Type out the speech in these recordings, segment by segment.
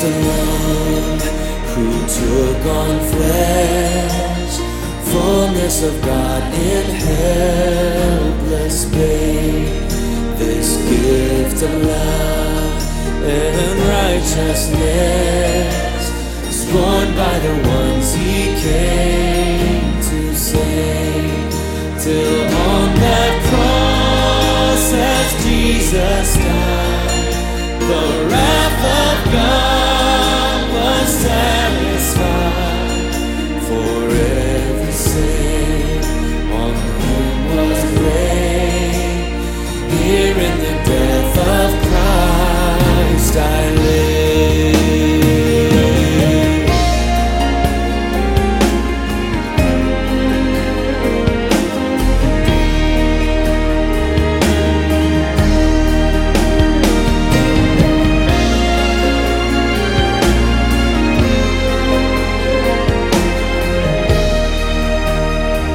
Christ alone, who took on flesh, fullness of God in helpless babe, this gift of love and righteousness, scorned by the ones he came to save, till on that cross as Jesus died, the wrath of God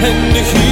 and the